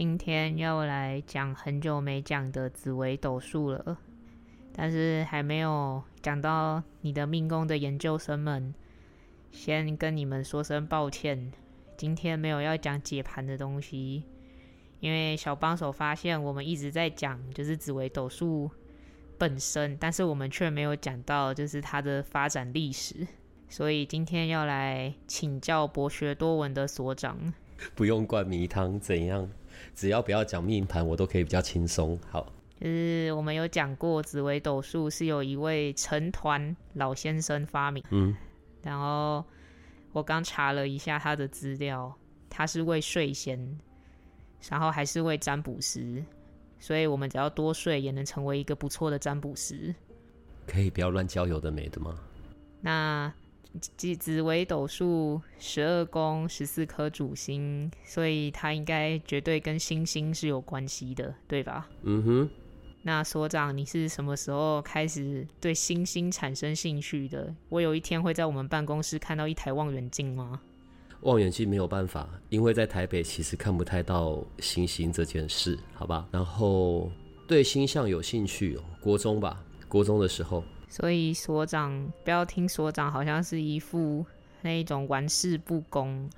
今天要来讲很久没讲的紫微斗数了，但是还没有讲到你的命宫的研究生们，先跟你们说声抱歉，今天没有要讲解盘的东西，因为小帮手发现我们一直在讲就是紫微斗数本身，但是我们却没有讲到就是它的发展历史，所以今天要来请教博学多闻的所长。不用灌迷汤，怎样？只要不要讲命盘，我都可以比较轻松。好，就是我们有讲过，紫微斗数是有一位成团老先生发明。嗯，然后我刚查了一下他的资料，他是位睡仙，然后还是位占卜师，所以我们只要多睡，也能成为一个不错的占卜师。可以不要乱交友的，没的吗？那。紫紫微斗数十二宫十四颗主星，所以它应该绝对跟星星是有关系的，对吧？嗯哼。那所长，你是什么时候开始对星星产生兴趣的？我有一天会在我们办公室看到一台望远镜吗？望远镜没有办法，因为在台北其实看不太到星星这件事，好吧？然后对星象有兴趣，国中吧，国中的时候。所以所长不要听所长，好像是一副那一种玩世不恭，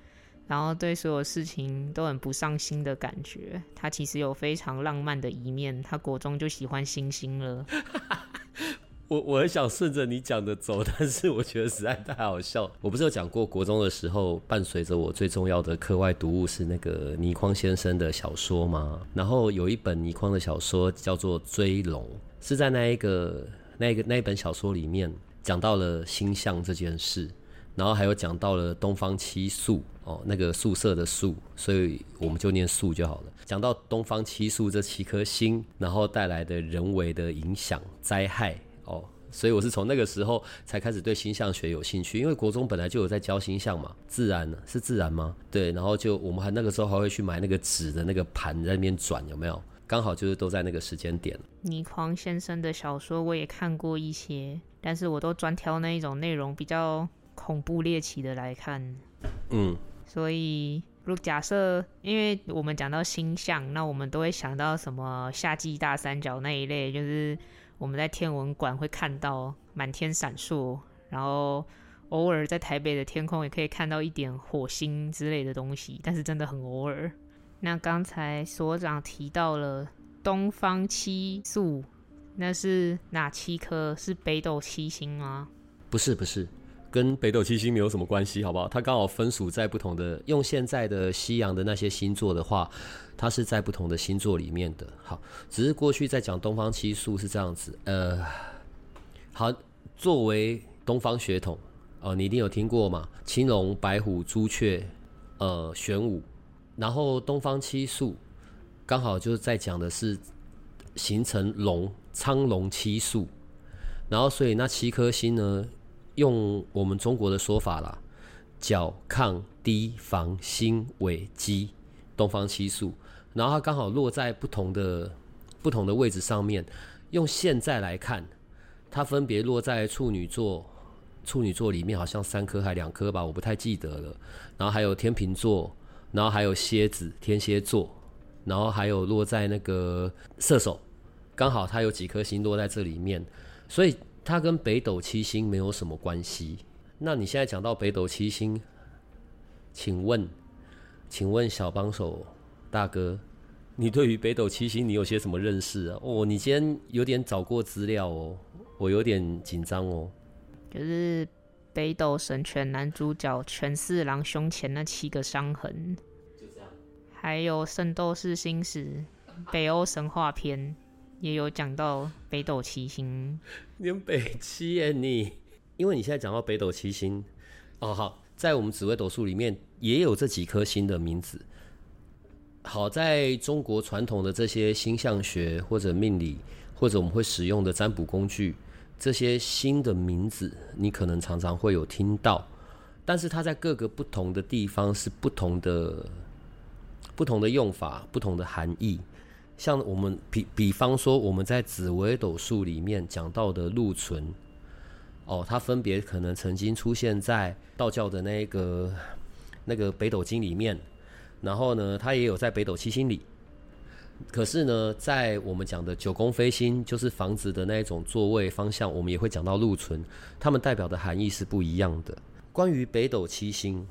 然后对所有事情都很不上心的感觉。他其实有非常浪漫的一面，他国中就喜欢星星了。我我很想顺着你讲的走，但是我觉得实在太好笑。我不是有讲过，国中的时候伴随着我最重要的课外读物是那个倪匡先生的小说吗？然后有一本倪匡的小说叫做《追龙》，是在那一个。那个那一本小说里面讲到了星象这件事，然后还有讲到了东方七宿哦，那个宿舍的宿，所以我们就念宿就好了。讲到东方七宿这七颗星，然后带来的人为的影响灾害哦，所以我是从那个时候才开始对星象学有兴趣，因为国中本来就有在教星象嘛，自然呢是自然吗？对，然后就我们还那个时候还会去买那个纸的那个盘在那边转，有没有？刚好就是都在那个时间点。倪匡先生的小说我也看过一些，但是我都专挑那一种内容比较恐怖猎奇的来看。嗯，所以如假设，因为我们讲到星象，那我们都会想到什么夏季大三角那一类，就是我们在天文馆会看到满天闪烁，然后偶尔在台北的天空也可以看到一点火星之类的东西，但是真的很偶尔。那刚才所长提到了东方七宿，那是哪七颗？是北斗七星吗？不是，不是，跟北斗七星没有什么关系，好不好？它刚好分属在不同的，用现在的西洋的那些星座的话，它是在不同的星座里面的。好，只是过去在讲东方七宿是这样子。呃，好，作为东方血统，哦，你一定有听过嘛？青龙、白虎、朱雀，呃，玄武。然后东方七宿刚好就是在讲的是形成龙苍龙七宿，然后所以那七颗星呢，用我们中国的说法啦，角亢低房星尾基，东方七宿，然后它刚好落在不同的不同的位置上面，用现在来看，它分别落在处女座，处女座里面好像三颗还两颗吧，我不太记得了，然后还有天秤座。然后还有蝎子、天蝎座，然后还有落在那个射手，刚好它有几颗星落在这里面，所以它跟北斗七星没有什么关系。那你现在讲到北斗七星，请问，请问小帮手大哥，你对于北斗七星你有些什么认识啊？哦，你今天有点找过资料哦，我有点紧张哦。就是。北斗神拳男主角权四郎胸前那七个伤痕，还有《圣斗士星矢》北欧神话篇也有讲到北斗七星。你北七耶你？因为你现在讲到北斗七星，哦好，在我们紫微斗数里面也有这几颗星的名字。好，在中国传统的这些星象学或者命理，或者我们会使用的占卜工具，这些新的名字，你可能常常会有听到，但是它在各个不同的地方是不同的、不同的用法、不同的含义。像我们比比方说，我们在紫微斗数里面讲到的禄存，哦，它分别可能曾经出现在道教的那个那个北斗经里面。然后呢，它也有在北斗七星里。可是呢，在我们讲的九宫飞星，就是房子的那一种座位方向，我们也会讲到禄存，它们代表的含义是不一样的。关于北斗七星，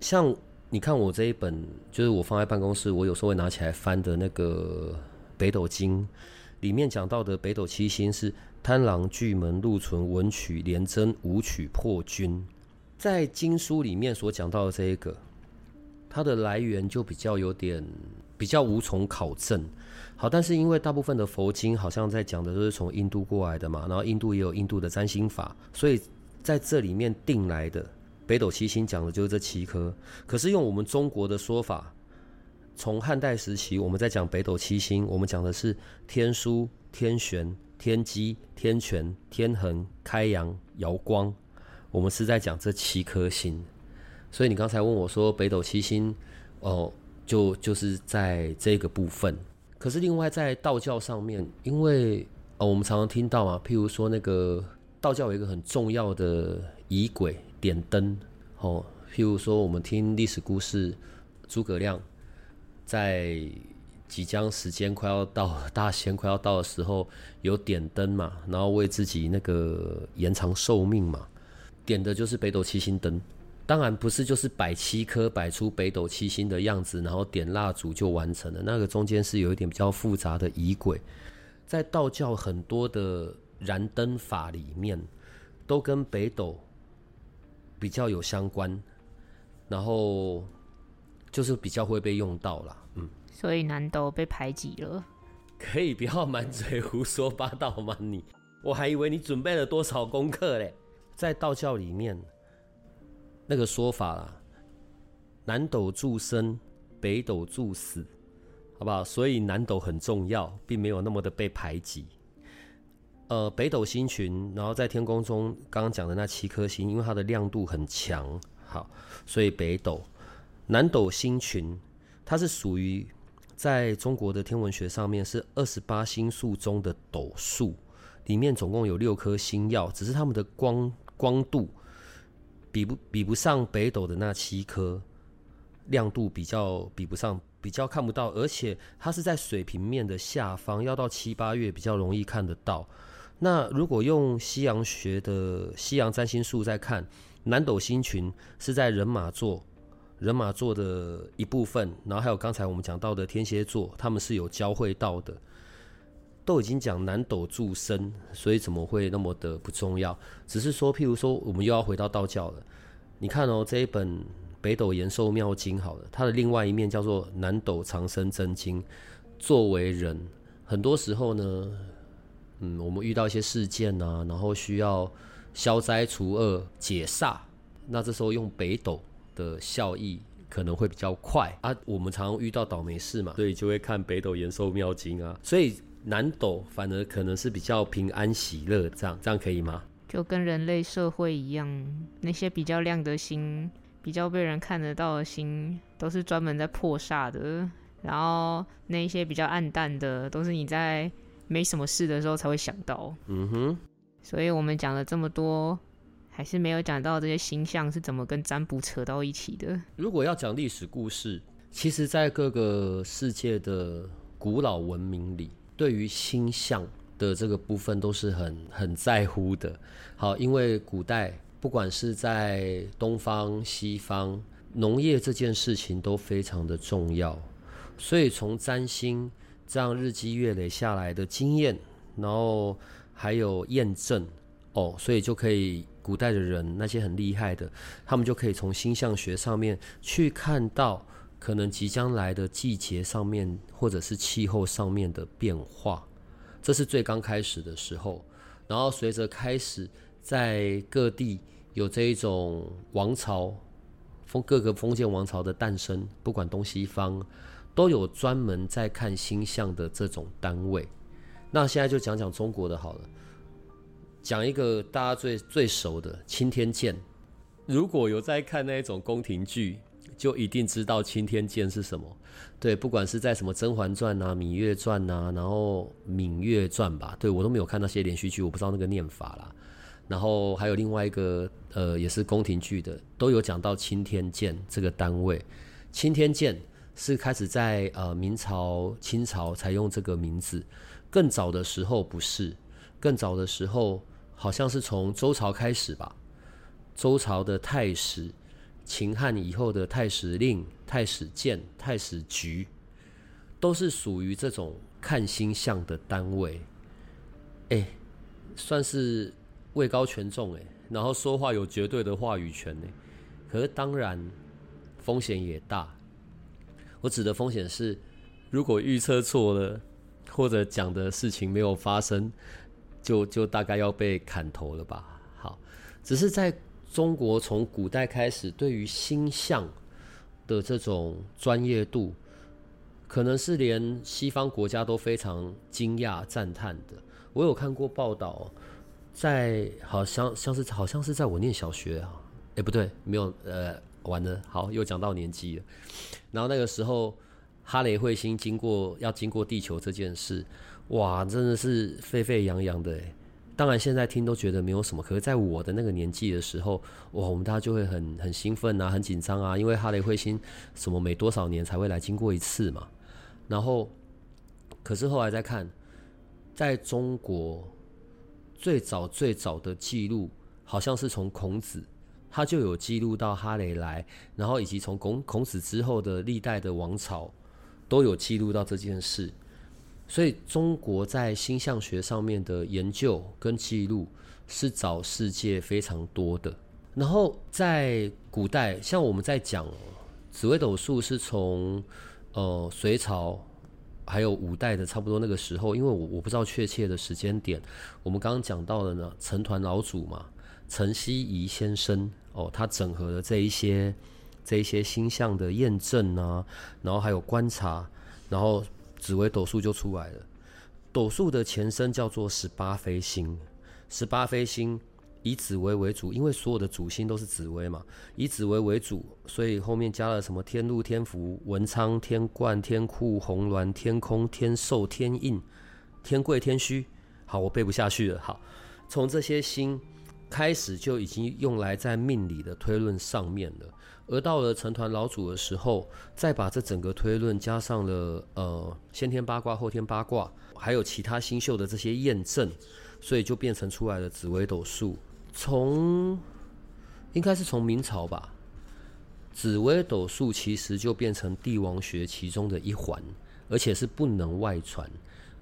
像你看我这一本，就是我放在办公室，我有时候会拿起来翻的那个北斗经，里面讲到的北斗七星是贪狼、巨门、禄存、文曲、廉贞、武曲、破军，在经书里面所讲到的这一个。它的来源就比较有点比较无从考证，好，但是因为大部分的佛经好像在讲的都是从印度过来的嘛，然后印度也有印度的占星法，所以在这里面定来的北斗七星讲的就是这七颗。可是用我们中国的说法，从汉代时期我们在讲北斗七星，我们讲的是天枢、天璇、天机、天权、天衡、开阳、瑶光，我们是在讲这七颗星。所以你刚才问我说北斗七星，哦，就就是在这个部分。可是另外在道教上面，因为哦，我们常常听到嘛，譬如说那个道教有一个很重要的仪轨点灯，哦，譬如说我们听历史故事，诸葛亮在即将时间快要到，大限快要到的时候，有点灯嘛，然后为自己那个延长寿命嘛，点的就是北斗七星灯。当然不是，就是摆七颗，摆出北斗七星的样子，然后点蜡烛就完成了。那个中间是有一点比较复杂的仪轨，在道教很多的燃灯法里面，都跟北斗比较有相关，然后就是比较会被用到啦。嗯。所以南斗被排挤了。可以不要满嘴胡说八道吗？你，我还以为你准备了多少功课嘞，在道教里面。那个说法啦，南斗助生，北斗助死，好不好？所以南斗很重要，并没有那么的被排挤。呃，北斗星群，然后在天空中刚刚讲的那七颗星，因为它的亮度很强，好，所以北斗、南斗星群，它是属于在中国的天文学上面是二十八星宿中的斗数，里面总共有六颗星耀，只是它们的光光度。比不比不上北斗的那七颗，亮度比较比不上，比较看不到，而且它是在水平面的下方，要到七八月比较容易看得到。那如果用西洋学的西洋占星术在看，南斗星群是在人马座，人马座的一部分，然后还有刚才我们讲到的天蝎座，他们是有交汇到的。都已经讲南斗助身，所以怎么会那么的不重要？只是说，譬如说，我们又要回到道教了。你看哦，这一本《北斗延寿妙经》好了，它的另外一面叫做《南斗长生真经》。作为人，很多时候呢，嗯，我们遇到一些事件啊，然后需要消灾除恶、解煞，那这时候用北斗的效益可能会比较快啊。我们常常遇到倒霉事嘛，所以就会看《北斗延寿妙经》啊，所以。南斗反而可能是比较平安喜乐，这样这样可以吗？就跟人类社会一样，那些比较亮的星，比较被人看得到的星，都是专门在破煞的。然后那些比较暗淡的，都是你在没什么事的时候才会想到。嗯哼。所以我们讲了这么多，还是没有讲到这些星象是怎么跟占卜扯到一起的。如果要讲历史故事，其实，在各个世界的古老文明里。对于星象的这个部分都是很很在乎的。好，因为古代不管是在东方西方，农业这件事情都非常的重要，所以从占星这样日积月累下来的经验，然后还有验证哦，所以就可以古代的人那些很厉害的，他们就可以从星象学上面去看到。可能即将来的季节上面，或者是气候上面的变化，这是最刚开始的时候。然后随着开始在各地有这一种王朝封各个封建王朝的诞生，不管东西方，都有专门在看星象的这种单位。那现在就讲讲中国的好了，讲一个大家最最熟的青天剑。如果有在看那一种宫廷剧，就一定知道青天剑是什么。对，不管是在什么《甄嬛传》啊、《芈月传》啊，然后《芈月传》吧，对我都没有看那些连续剧，我不知道那个念法啦。然后还有另外一个，呃，也是宫廷剧的，都有讲到青天剑这个单位。青天剑是开始在呃明朝、清朝才用这个名字，更早的时候不是，更早的时候好像是从周朝开始吧。周朝的太史，秦汉以后的太史令、太史监、太史局，都是属于这种看星象的单位。哎，算是位高权重哎，然后说话有绝对的话语权呢。可是当然风险也大。我指的风险是，如果预测错了，或者讲的事情没有发生，就就大概要被砍头了吧。好，只是在。中国从古代开始，对于星象的这种专业度，可能是连西方国家都非常惊讶赞叹的。我有看过报道，在好像像是好像是在我念小学啊，哎不对，没有呃，完了，好又讲到年纪了。然后那个时候，哈雷彗星经过要经过地球这件事，哇，真的是沸沸扬扬的哎。当然，现在听都觉得没有什么。可是，在我的那个年纪的时候，哇，我们大家就会很很兴奋啊，很紧张啊，因为哈雷彗星什么每多少年才会来经过一次嘛。然后，可是后来再看，在中国最早最早的记录，好像是从孔子，他就有记录到哈雷来，然后以及从孔孔子之后的历代的王朝都有记录到这件事。所以，中国在星象学上面的研究跟记录是早世界非常多的。然后，在古代，像我们在讲紫微斗数，是从呃隋朝还有五代的差不多那个时候，因为我我不知道确切的时间点。我们刚刚讲到的呢，陈团老祖嘛，陈希夷先生哦，他整合了这一些这一些星象的验证啊，然后还有观察，然后。紫微斗数就出来了。斗数的前身叫做十八飞星，十八飞星以紫微为主，因为所有的主星都是紫微嘛，以紫微为主，所以后面加了什么天禄、天福、文昌、天冠、天库、红鸾、天空、天寿、天印、天贵、天虚。好，我背不下去了。好，从这些星开始就已经用来在命理的推论上面了。而到了成团老祖的时候，再把这整个推论加上了呃先天八卦、后天八卦，还有其他星宿的这些验证，所以就变成出来了紫微斗数。从应该是从明朝吧，紫微斗数其实就变成帝王学其中的一环，而且是不能外传。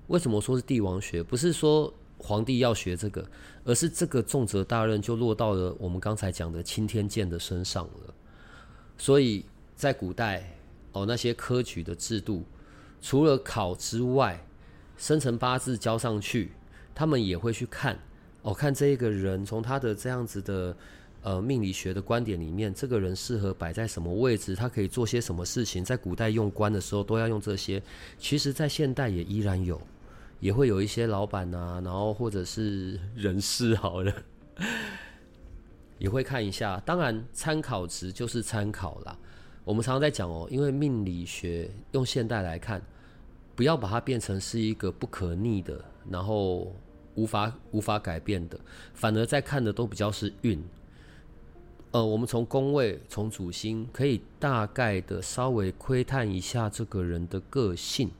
为什么说是帝王学？不是说皇帝要学这个，而是这个重责大任就落到了我们刚才讲的青天剑的身上了。所以在古代哦，那些科举的制度，除了考之外，生辰八字交上去，他们也会去看哦，看这一个人从他的这样子的呃命理学的观点里面，这个人适合摆在什么位置，他可以做些什么事情。在古代用官的时候都要用这些，其实在现代也依然有，也会有一些老板呐，然后或者是人事好了。也会看一下，当然参考值就是参考啦。我们常常在讲哦，因为命理学用现代来看，不要把它变成是一个不可逆的，然后无法无法改变的，反而在看的都比较是运。呃，我们从宫位、从主星，可以大概的稍微窥探一下这个人的个性。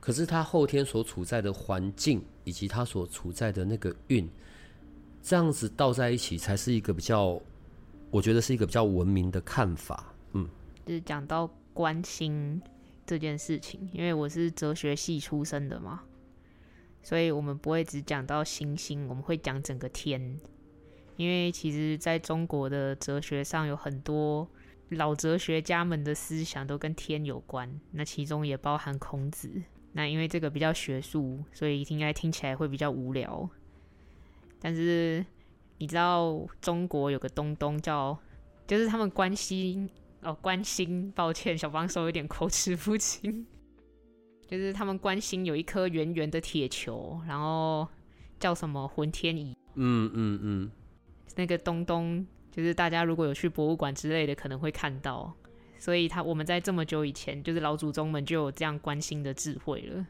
可是他后天所处在的环境，以及他所处在的那个运。这样子倒在一起才是一个比较，我觉得是一个比较文明的看法。嗯，就是讲到关心这件事情，因为我是哲学系出身的嘛，所以我们不会只讲到星星，我们会讲整个天。因为其实在中国的哲学上有很多老哲学家们的思想都跟天有关，那其中也包含孔子。那因为这个比较学术，所以应该听起来会比较无聊。但是你知道中国有个东东叫就是他们关心哦，关心，抱歉，小帮手有点口齿不清，就是他们关心有一颗圆圆的铁球，然后叫什么浑天仪，嗯嗯嗯，那个东东，就是大家如果有去博物馆之类的，可能会看到，所以他我们在这么久以前，就是老祖宗们就有这样关心的智慧了，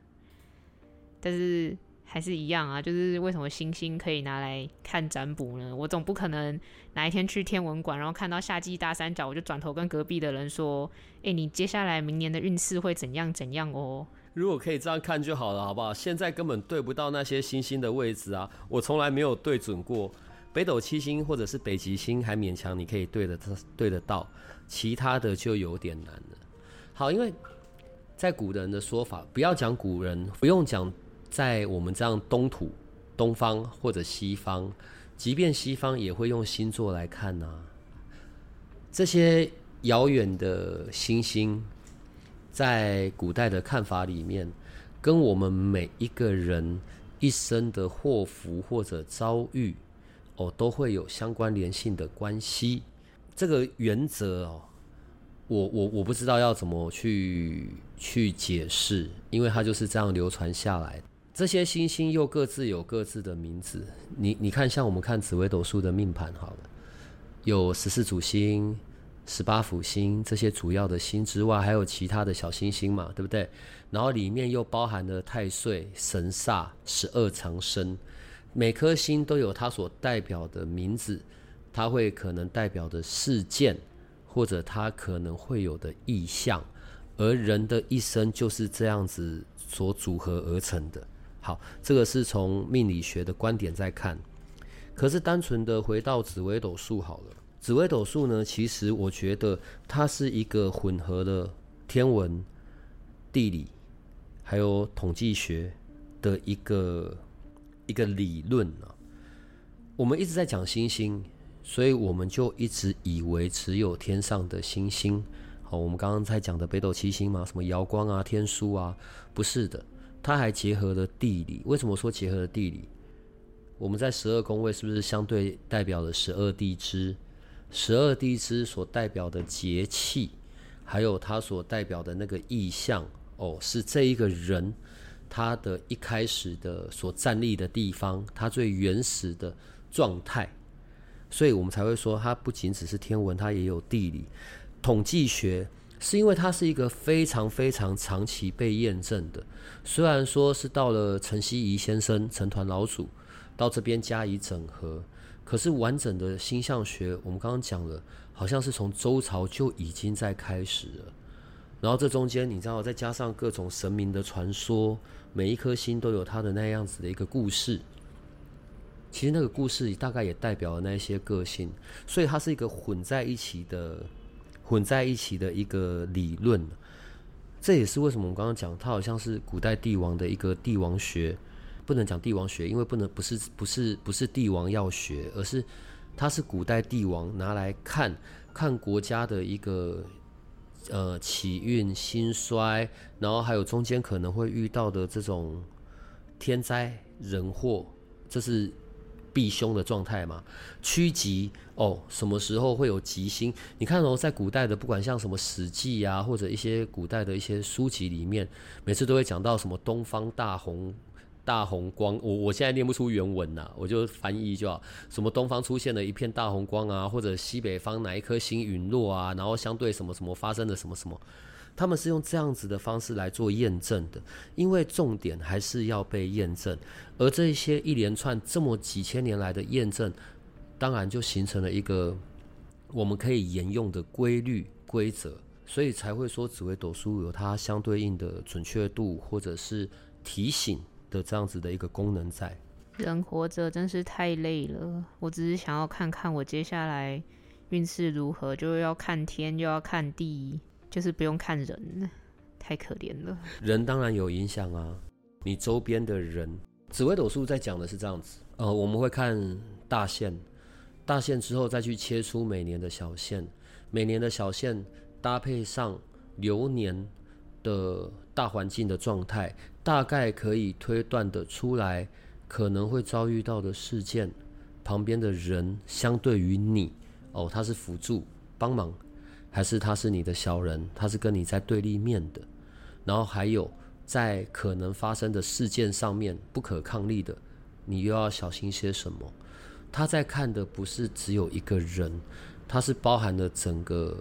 但是。还是一样啊，就是为什么星星可以拿来看占卜呢？我总不可能哪一天去天文馆，然后看到夏季大三角，我就转头跟隔壁的人说：“哎，你接下来明年的运势会怎样怎样哦？”如果可以这样看就好了，好不好？现在根本对不到那些星星的位置啊，我从来没有对准过。北斗七星或者是北极星还勉强你可以对得对得到，其他的就有点难了。好，因为在古人的说法，不要讲古人，不用讲。在我们这样东土、东方或者西方，即便西方也会用星座来看呐。这些遥远的星星，在古代的看法里面，跟我们每一个人一生的祸福或者遭遇，哦，都会有相关联性的关系。这个原则哦，我我我不知道要怎么去去解释，因为它就是这样流传下来。这些星星又各自有各自的名字。你你看，像我们看紫微斗数的命盘，好了，有十四主星、十八辅星这些主要的星之外，还有其他的小星星嘛，对不对？然后里面又包含了太岁、神煞、十二长生，每颗星都有它所代表的名字，它会可能代表的事件，或者它可能会有的意象，而人的一生就是这样子所组合而成的。好，这个是从命理学的观点在看，可是单纯的回到紫微斗数好了。紫微斗数呢，其实我觉得它是一个混合的天文、地理还有统计学的一个一个理论啊。我们一直在讲星星，所以我们就一直以为只有天上的星星。好，我们刚刚在讲的北斗七星嘛，什么瑶光啊、天枢啊，不是的。它还结合了地理，为什么说结合了地理？我们在十二宫位是不是相对代表了十二地支？十二地支所代表的节气，还有它所代表的那个意象，哦，是这一个人他的一开始的所站立的地方，他最原始的状态，所以我们才会说，它不仅只是天文，它也有地理、统计学。是因为它是一个非常非常长期被验证的，虽然说是到了陈希怡先生、陈团老祖到这边加以整合，可是完整的星象学，我们刚刚讲了，好像是从周朝就已经在开始了。然后这中间，你知道，再加上各种神明的传说，每一颗星都有它的那样子的一个故事。其实那个故事大概也代表了那一些个性，所以它是一个混在一起的。混在一起的一个理论，这也是为什么我们刚刚讲，它好像是古代帝王的一个帝王学，不能讲帝王学，因为不能不是不是不是帝王要学，而是它是古代帝王拿来看看国家的一个呃起运兴衰，然后还有中间可能会遇到的这种天灾人祸，这是。避凶的状态嘛，趋吉哦，什么时候会有吉星？你看哦，在古代的不管像什么《史记》啊，或者一些古代的一些书籍里面，每次都会讲到什么东方大红大红光。我我现在念不出原文呐，我就翻译就好。什么东方出现了一片大红光啊，或者西北方哪一颗星陨落啊，然后相对什么什么发生了什么什么。他们是用这样子的方式来做验证的，因为重点还是要被验证，而这些一连串这么几千年来的验证，当然就形成了一个我们可以沿用的规律规则，所以才会说紫微斗数有它相对应的准确度或者是提醒的这样子的一个功能在。人活着真是太累了，我只是想要看看我接下来运势如何，就要看天又要看地。就是不用看人，太可怜了。人当然有影响啊，你周边的人。紫微斗数在讲的是这样子，呃，我们会看大线，大线之后再去切出每年的小线，每年的小线搭配上流年的大环境的状态，大概可以推断的出来可能会遭遇到的事件，旁边的人相对于你，哦，他是辅助。帮忙，还是他是你的小人，他是跟你在对立面的？然后还有在可能发生的事件上面不可抗力的，你又要小心些什么？他在看的不是只有一个人，他是包含了整个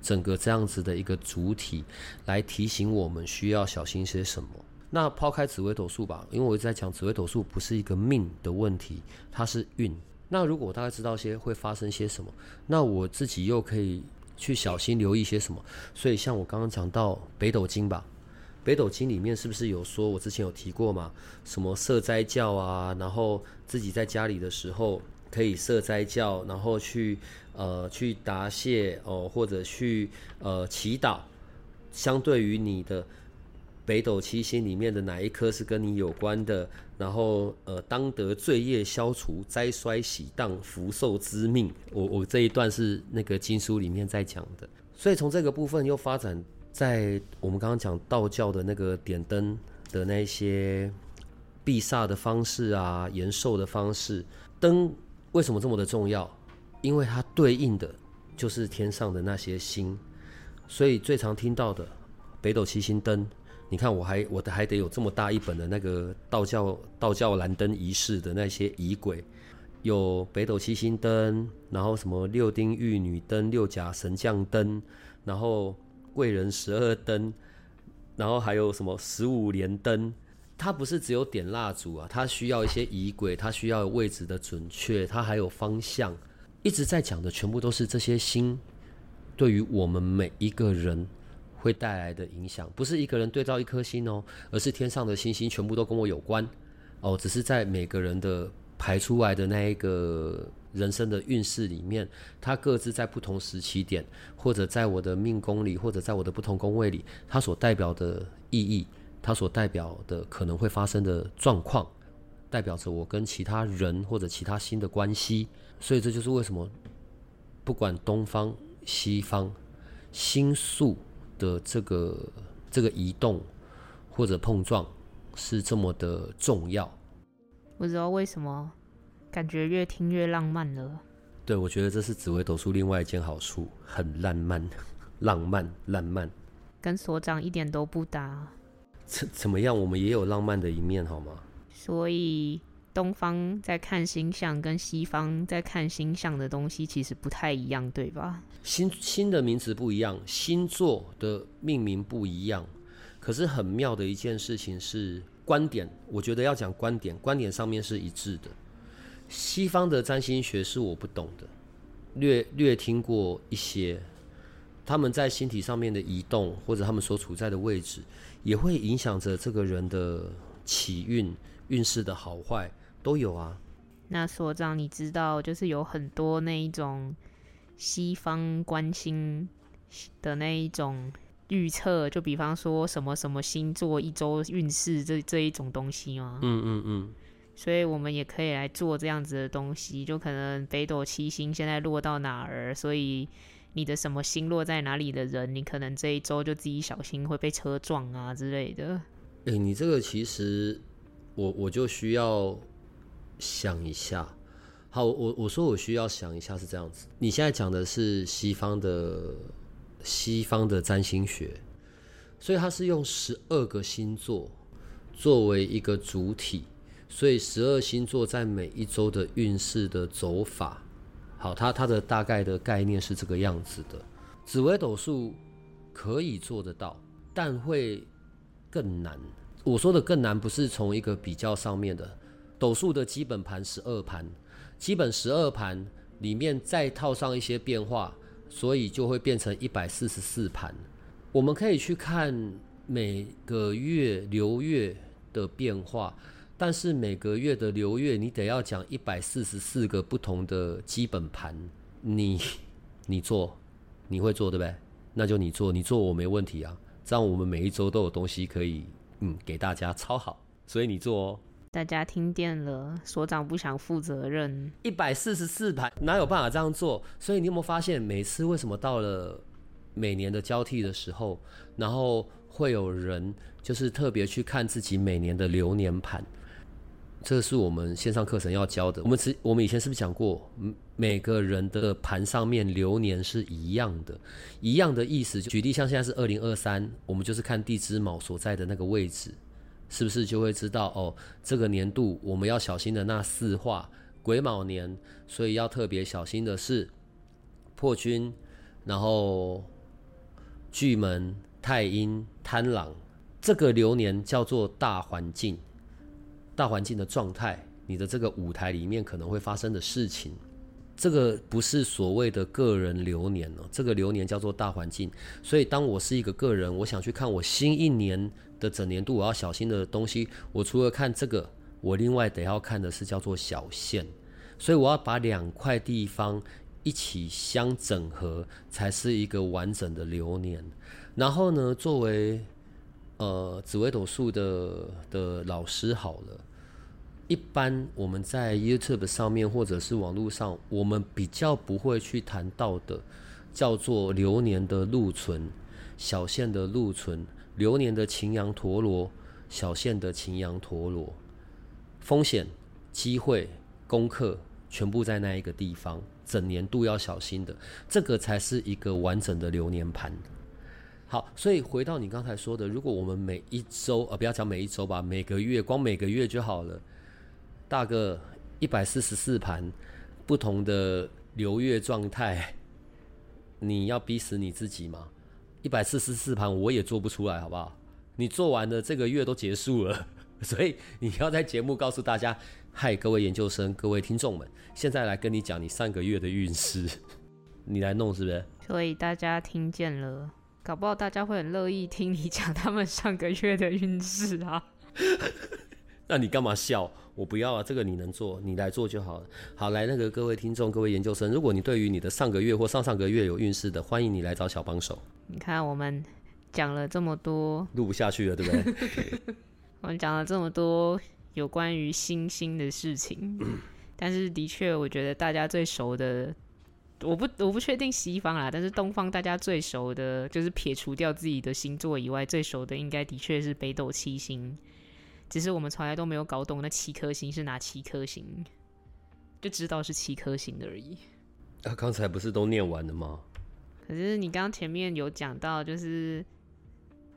整个这样子的一个主体，来提醒我们需要小心些什么。那抛开紫微斗数吧，因为我一直在讲紫微斗数不是一个命的问题，它是运。那如果我大概知道些会发生些什么，那我自己又可以去小心留意些什么。所以像我刚刚讲到北斗经吧，北斗经里面是不是有说，我之前有提过嘛？什么设斋教啊，然后自己在家里的时候可以设斋教，然后去呃去答谢哦，或者去呃祈祷，相对于你的。北斗七星里面的哪一颗是跟你有关的？然后呃，当得罪业消除、灾衰喜当、福寿之命。我我这一段是那个经书里面在讲的，所以从这个部分又发展在我们刚刚讲道教的那个点灯的那些避煞的方式啊、延寿的方式。灯为什么这么的重要？因为它对应的就是天上的那些星，所以最常听到的北斗七星灯。你看，我还我的还得有这么大一本的那个道教道教蓝灯仪式的那些仪轨，有北斗七星灯，然后什么六丁玉女灯、六甲神将灯，然后贵人十二灯，然后还有什么十五连灯。它不是只有点蜡烛啊，它需要一些仪轨，它需要位置的准确，它还有方向。一直在讲的全部都是这些星，对于我们每一个人。会带来的影响，不是一个人对照一颗星哦，而是天上的星星全部都跟我有关哦。只是在每个人的排出来的那一个人生的运势里面，它各自在不同时期点，或者在我的命宫里，或者在我的不同宫位里，它所代表的意义，它所代表的可能会发生的状况，代表着我跟其他人或者其他星的关系。所以这就是为什么，不管东方西方，星宿。的这个这个移动或者碰撞是这么的重要，不知道为什么感觉越听越浪漫了。对，我觉得这是紫薇斗数另外一件好处，很浪漫，浪漫，浪漫，跟所长一点都不搭。怎怎么样？我们也有浪漫的一面，好吗？所以。东方在看星象，跟西方在看星象的东西其实不太一样，对吧？星星的名词不一样，星座的命名不一样。可是很妙的一件事情是，观点，我觉得要讲观点，观点上面是一致的。西方的占星学是我不懂的，略略听过一些，他们在星体上面的移动，或者他们所处在的位置，也会影响着这个人的起运运势的好坏。都有啊。那所长，你知道，就是有很多那一种西方关心的那一种预测，就比方说什么什么星座一周运势这这一种东西吗？嗯嗯嗯。所以我们也可以来做这样子的东西，就可能北斗七星现在落到哪儿，所以你的什么星落在哪里的人，你可能这一周就自己小心会被车撞啊之类的。哎，你这个其实我我就需要。想一下，好，我我说我需要想一下是这样子。你现在讲的是西方的西方的占星学，所以它是用十二个星座作为一个主体，所以十二星座在每一周的运势的走法，好，它它的大概的概念是这个样子的。紫微斗数可以做得到，但会更难。我说的更难，不是从一个比较上面的。斗数的基本盘十二盘，基本十二盘里面再套上一些变化，所以就会变成一百四十四盘。我们可以去看每个月流月的变化，但是每个月的流月你得要讲一百四十四个不同的基本盘。你你做，你会做对不对？那就你做，你做我没问题啊。这样我们每一周都有东西可以嗯给大家抄好，所以你做哦。大家听见了，所长不想负责任。一百四十四盘，哪有办法这样做？所以你有没有发现，每次为什么到了每年的交替的时候，然后会有人就是特别去看自己每年的流年盘？这是我们线上课程要教的。我们之我们以前是不是讲过，每个人的盘上面流年是一样的，一样的意思。举例像现在是二零二三，我们就是看地支卯所在的那个位置，是不是就会知道哦？这个年度我们要小心的那四化癸卯年，所以要特别小心的是破军，然后巨门、太阴、贪狼，这个流年叫做大环境。大环境的状态，你的这个舞台里面可能会发生的事情，这个不是所谓的个人流年哦，这个流年叫做大环境。所以，当我是一个个人，我想去看我新一年的整年度我要小心的东西，我除了看这个，我另外得要看的是叫做小线。所以，我要把两块地方一起相整合，才是一个完整的流年。然后呢，作为呃紫微斗数的的老师，好了。一般我们在 YouTube 上面或者是网络上，我们比较不会去谈到的，叫做流年的禄存，小线的禄存，流年的擎羊陀螺，小线的擎羊陀螺，风险、机会、功课，全部在那一个地方，整年度要小心的，这个才是一个完整的流年盘。好，所以回到你刚才说的，如果我们每一周，呃，不要讲每一周吧，每个月，光每个月就好了。大个一百四十四盘，不同的流月状态，你要逼死你自己吗？一百四十四盘我也做不出来，好不好？你做完了，这个月都结束了，所以你要在节目告诉大家：嗨，各位研究生，各位听众们，现在来跟你讲你上个月的运势，你来弄是不是？所以大家听见了，搞不好大家会很乐意听你讲他们上个月的运势啊。那你干嘛笑？我不要啊，这个你能做，你来做就好了。好，来那个各位听众、各位研究生，如果你对于你的上个月或上上个月有运势的，欢迎你来找小帮手。你看我们讲了这么多，录不下去了，对不对？我们讲了这么多有关于星星的事情，但是的确，我觉得大家最熟的，我不我不确定西方啦，但是东方大家最熟的，就是撇除掉自己的星座以外，最熟的应该的确是北斗七星。只是我们从来都没有搞懂那七颗星是哪七颗星，就知道是七颗星而已。啊，刚才不是都念完了吗？可是你刚刚前面有讲到，就是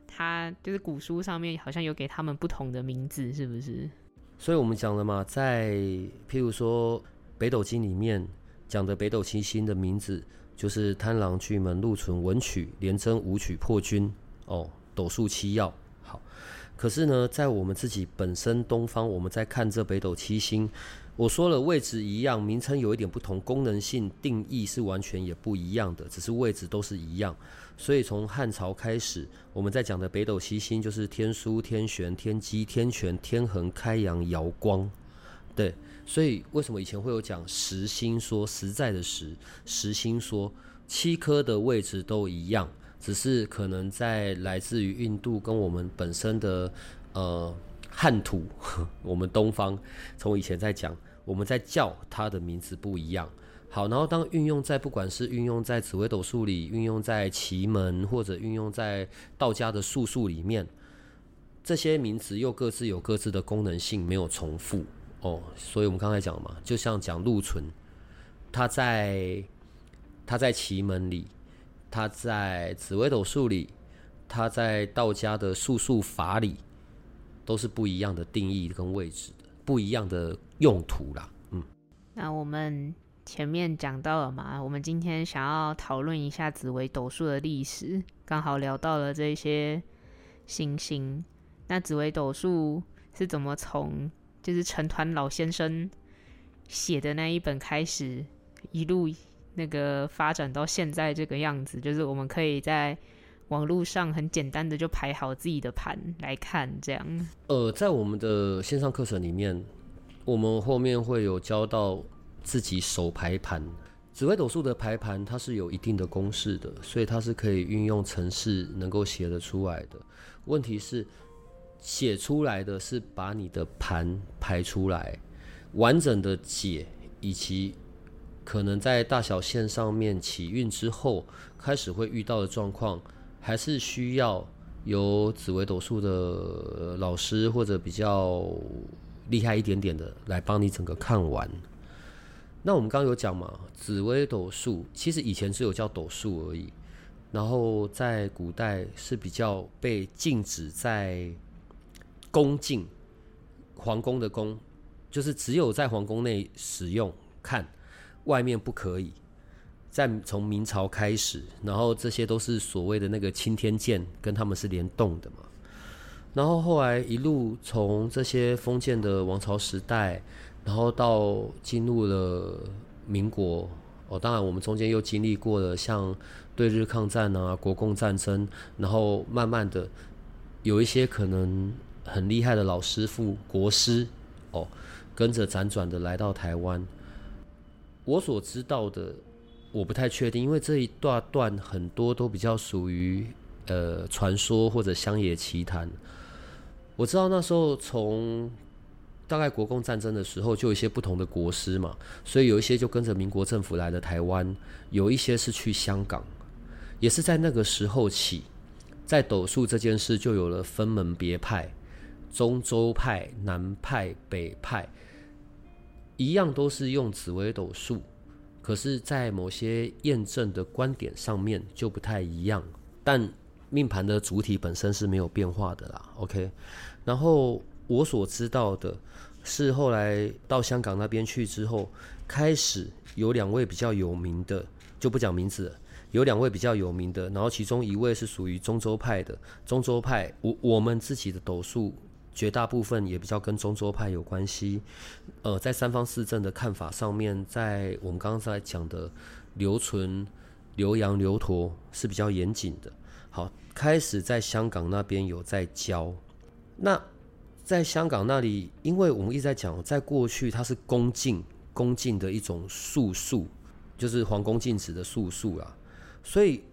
他就是古书上面好像有给他们不同的名字，是不是？所以我们讲了嘛，在譬如说北斗经里面讲的北斗七星的名字，就是贪狼、巨门、禄存、文曲、廉贞、武曲、破军哦，斗数七曜。可是呢，在我们自己本身东方，我们在看这北斗七星，我说了位置一样，名称有一点不同，功能性定义是完全也不一样的，只是位置都是一样。所以从汉朝开始，我们在讲的北斗七星就是天枢、天璇、天机、天权、天衡、开阳、瑶光。对，所以为什么以前会有讲实心说实在的实实心说七颗的位置都一样？只是可能在来自于印度跟我们本身的呃汉土，我们东方从以前在讲，我们在叫它的名字不一样。好，然后当运用在不管是运用在紫微斗数里，运用在奇门或者运用在道家的术数里面，这些名词又各自有各自的功能性，没有重复哦。所以我们刚才讲嘛，就像讲禄存，它在它在奇门里。他在紫微斗数里，他在道家的术数法里，都是不一样的定义跟位置的，不一样的用途啦。嗯，那我们前面讲到了嘛，我们今天想要讨论一下紫微斗数的历史，刚好聊到了这些星星。那紫微斗数是怎么从就是成团老先生写的那一本开始，一路。那个发展到现在这个样子，就是我们可以在网络上很简单的就排好自己的盘来看，这样。呃，在我们的线上课程里面，我们后面会有教到自己手排盘。紫微斗数的排盘它是有一定的公式的，所以它是可以运用程式能够写得出来的。问题是写出来的是把你的盘排出来，完整的解以及。可能在大小线上面起运之后，开始会遇到的状况，还是需要由紫微斗数的老师或者比较厉害一点点的来帮你整个看完。那我们刚刚有讲嘛，紫微斗数其实以前只有叫斗数而已，然后在古代是比较被禁止在宫禁，皇宫的宫，就是只有在皇宫内使用看，外面不可以。在从明朝开始，然后这些都是所谓的那个青天剑，跟他们是联动的嘛。然后后来一路从这些封建的王朝时代，然后到进入了民国哦，当然我们中间又经历过了像对日抗战啊、国共战争，然后慢慢的有一些可能很厉害的老师傅、国师哦，跟着辗转的来到台湾。我所知道的。我不太确定，因为这一段段很多都比较属于呃传说或者乡野奇谈。我知道那时候从大概国共战争的时候，就有一些不同的国师嘛，所以有一些就跟着民国政府来了台湾，有一些是去香港，也是在那个时候起，在斗数这件事就有了分门别派，中州派、南派、北派，一样都是用紫微斗数。可是，在某些验证的观点上面就不太一样，但命盘的主体本身是没有变化的啦。OK，然后我所知道的是，后来到香港那边去之后，开始有两位比较有名的，就不讲名字了。有两位比较有名的，然后其中一位是属于中州派的。中州派，我我们自己的斗数。绝大部分也比较跟中州派有关系，呃，在三方四正的看法上面，在我们刚刚在讲的留存、留洋、留陀是比较严谨的。好，开始在香港那边有在教。那在香港那里，因为我们一直在讲，在过去它是恭敬、恭敬的一种素数，就是皇宫禁止的素数啊，所以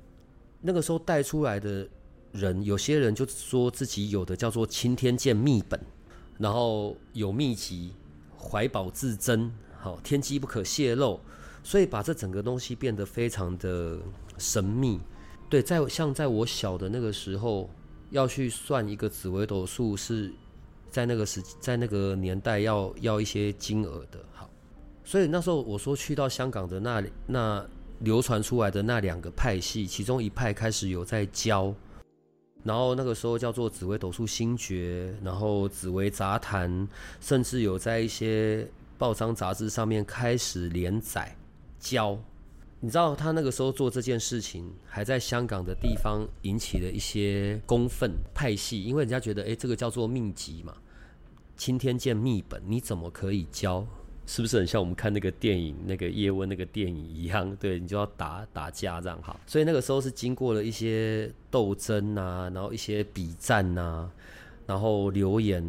那个时候带出来的。人有些人就说自己有的叫做青天剑秘本，然后有秘籍，怀宝自珍，好天机不可泄露，所以把这整个东西变得非常的神秘。对，在像在我小的那个时候，要去算一个紫微斗数，是在那个时在那个年代要要一些金额的。好，所以那时候我说去到香港的那那流传出来的那两个派系，其中一派开始有在教。然后那个时候叫做紫微斗数星诀，然后紫微杂谈，甚至有在一些报章杂志上面开始连载教。你知道他那个时候做这件事情，还在香港的地方引起了一些公愤派系，因为人家觉得，哎，这个叫做秘籍嘛，青天剑秘本，你怎么可以教？是不是很像我们看那个电影那个叶问那个电影一样？对你就要打打架这样哈。所以那个时候是经过了一些斗争啊，然后一些比战呐，然后留言，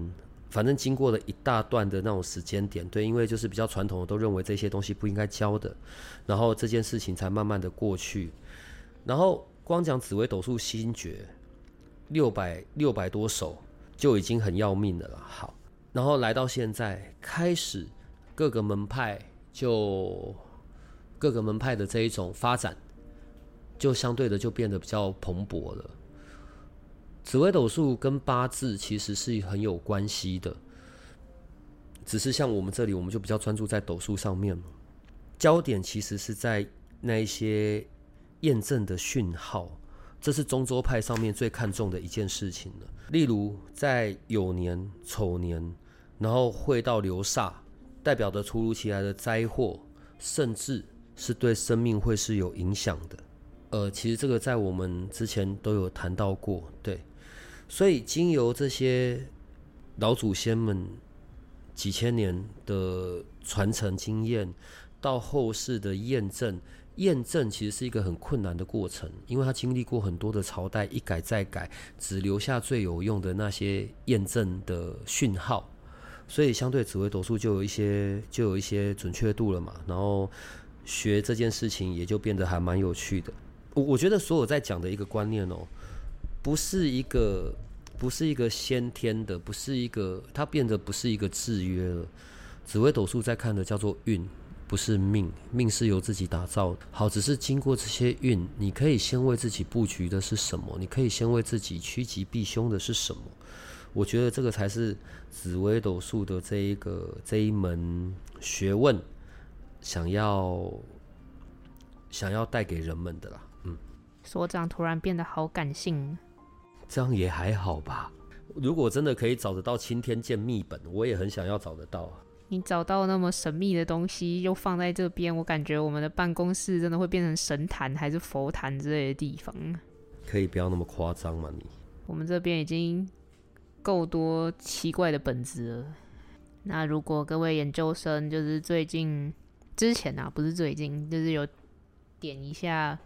反正经过了一大段的那种时间点。对，因为就是比较传统的都认为这些东西不应该教的，然后这件事情才慢慢的过去。然后光讲紫微斗数星诀，六百六百多首就已经很要命的了。好，然后来到现在开始。各个门派就各个门派的这一种发展，就相对的就变得比较蓬勃了。紫微斗数跟八字其实是很有关系的，只是像我们这里，我们就比较专注在斗数上面焦点其实是在那一些验证的讯号，这是中州派上面最看重的一件事情了。例如在酉年、丑年，然后会到流煞。代表的突如其来的灾祸，甚至是对生命会是有影响的。呃，其实这个在我们之前都有谈到过，对。所以经由这些老祖先们几千年的传承经验，到后世的验证，验证其实是一个很困难的过程，因为他经历过很多的朝代，一改再改，只留下最有用的那些验证的讯号。所以相对紫微斗数就有一些就有一些准确度了嘛，然后学这件事情也就变得还蛮有趣的。我我觉得所有在讲的一个观念哦，不是一个不是一个先天的，不是一个它变得不是一个制约了。紫微斗数在看的叫做运，不是命，命是由自己打造。好，只是经过这些运，你可以先为自己布局的是什么？你可以先为自己趋吉避凶的是什么？我觉得这个才是紫微斗数的这一个这一门学问，想要想要带给人们的啦。嗯，所长突然变得好感性，这样也还好吧。如果真的可以找得到青天剑秘本，我也很想要找得到啊。你找到那么神秘的东西，又放在这边，我感觉我们的办公室真的会变成神坛还是佛坛之类的地方。可以不要那么夸张吗？你我们这边已经够多奇怪的本子了。那如果各位研究生就是最近之前啊，不是最近，就是有点一下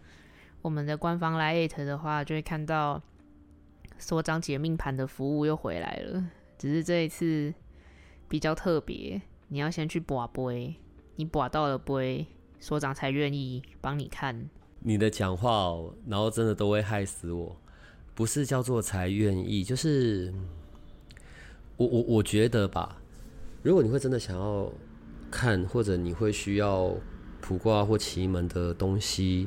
我们的官方 Lite 的话，就会看到所长解命盘的服务又回来了。只是这一次比较特别，你要先去拔杯，你拔到了杯，所长才愿意帮你看。你的讲话哦，然后真的都会害死我。不是叫做才愿意，就是我我我觉得吧，如果你会真的想要看，或者你会需要卜卦或奇门的东西，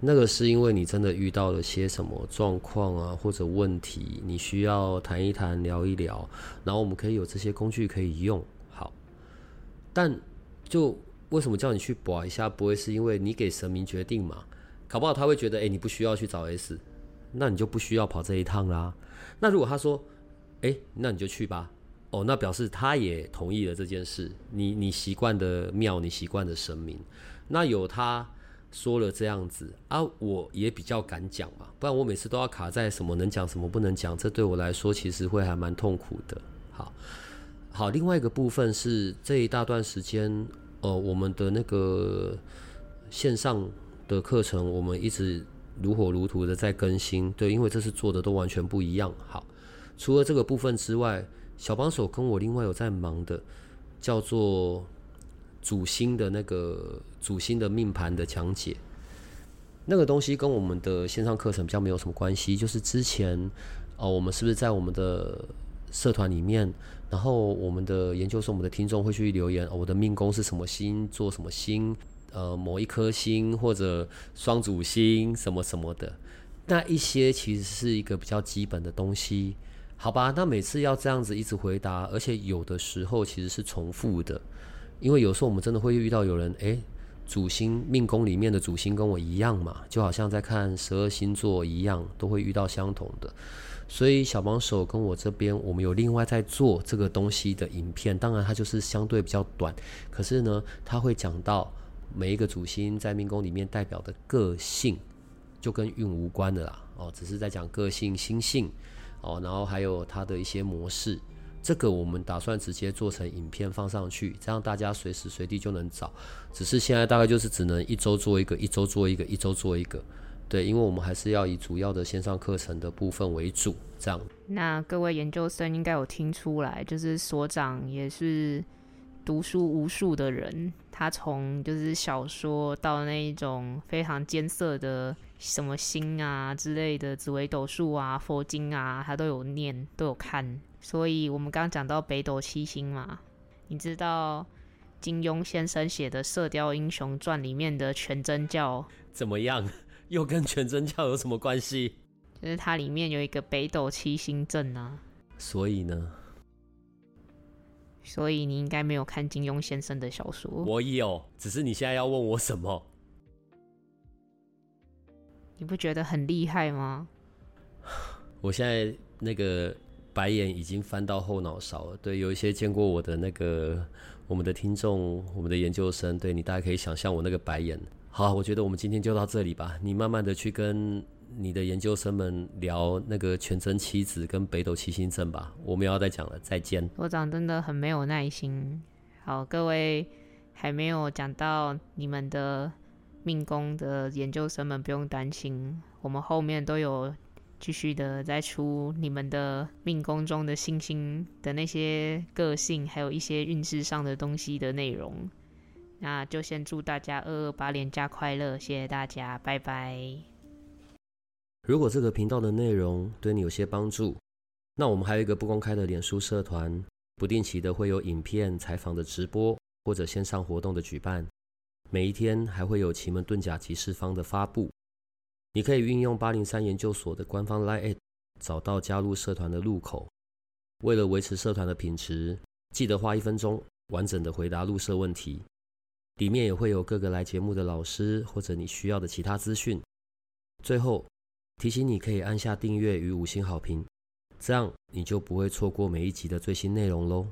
那个是因为你真的遇到了些什么状况啊，或者问题，你需要谈一谈、聊一聊，然后我们可以有这些工具可以用。好，但就为什么叫你去卜一下？不会是因为你给神明决定嘛？搞不好他会觉得，哎，你不需要去找 S。那你就不需要跑这一趟啦。那如果他说，哎，那你就去吧。哦，那表示他也同意了这件事。你你习惯的庙，你习惯的神明，那有他说了这样子啊，我也比较敢讲嘛。不然我每次都要卡在什么能讲，什么不能讲，这对我来说其实会还蛮痛苦的。好，好，另外一个部分是这一大段时间，呃，我们的那个线上的课程，我们一直。如火如荼的在更新，对，因为这次做的都完全不一样。好，除了这个部分之外，小帮手跟我另外有在忙的，叫做主星的那个主星的命盘的讲解。那个东西跟我们的线上课程比较没有什么关系，就是之前哦，我们是不是在我们的社团里面，然后我们的研究生、我们的听众会去留言，我的命宫是什么星，做什么星。呃，某一颗星或者双主星什么什么的，那一些其实是一个比较基本的东西，好吧？那每次要这样子一直回答，而且有的时候其实是重复的，因为有时候我们真的会遇到有人，诶，主星命宫里面的主星跟我一样嘛，就好像在看十二星座一样，都会遇到相同的。所以小帮手跟我这边，我们有另外在做这个东西的影片，当然它就是相对比较短，可是呢，它会讲到。每一个主星在命宫里面代表的个性，就跟运无关的啦。哦，只是在讲个性、心性哦，然后还有它的一些模式。这个我们打算直接做成影片放上去，这样大家随时随地就能找。只是现在大概就是只能一周做一个，一周做一个，一周做一个。对，因为我们还是要以主要的线上课程的部分为主。这样。那各位研究生应该有听出来，就是所长也是。读书无数的人，他从就是小说到那一种非常艰涩的什么星啊之类的紫微斗数啊、佛经啊，他都有念，都有看。所以我们刚刚讲到北斗七星嘛，你知道金庸先生写的《射雕英雄传》里面的全真教怎么样？又跟全真教有什么关系？就是它里面有一个北斗七星阵啊。所以呢？所以你应该没有看金庸先生的小说。我有，只是你现在要问我什么？你不觉得很厉害吗？我现在那个白眼已经翻到后脑勺了。对，有一些见过我的那个我们的听众，我们的研究生，对你大家可以想象我那个白眼。好，我觉得我们今天就到这里吧。你慢慢的去跟。你的研究生们聊那个全真七子跟北斗七星阵吧，我们要再讲了，再见。所长真的很没有耐心。好，各位还没有讲到你们的命宫的研究生们不用担心，我们后面都有继续的在出你们的命宫中的星星的那些个性，还有一些运势上的东西的内容。那就先祝大家二二八连假快乐，谢谢大家，拜拜。如果这个频道的内容对你有些帮助，那我们还有一个不公开的脸书社团，不定期的会有影片采访的直播或者线上活动的举办，每一天还会有奇门遁甲集市方的发布。你可以运用八零三研究所的官方 Line，找到加入社团的入口。为了维持社团的品质，记得花一分钟完整的回答入社问题。里面也会有各个来节目的老师或者你需要的其他资讯。最后提醒你可以按下订阅与五星好评，这样你就不会错过每一集的最新内容喽。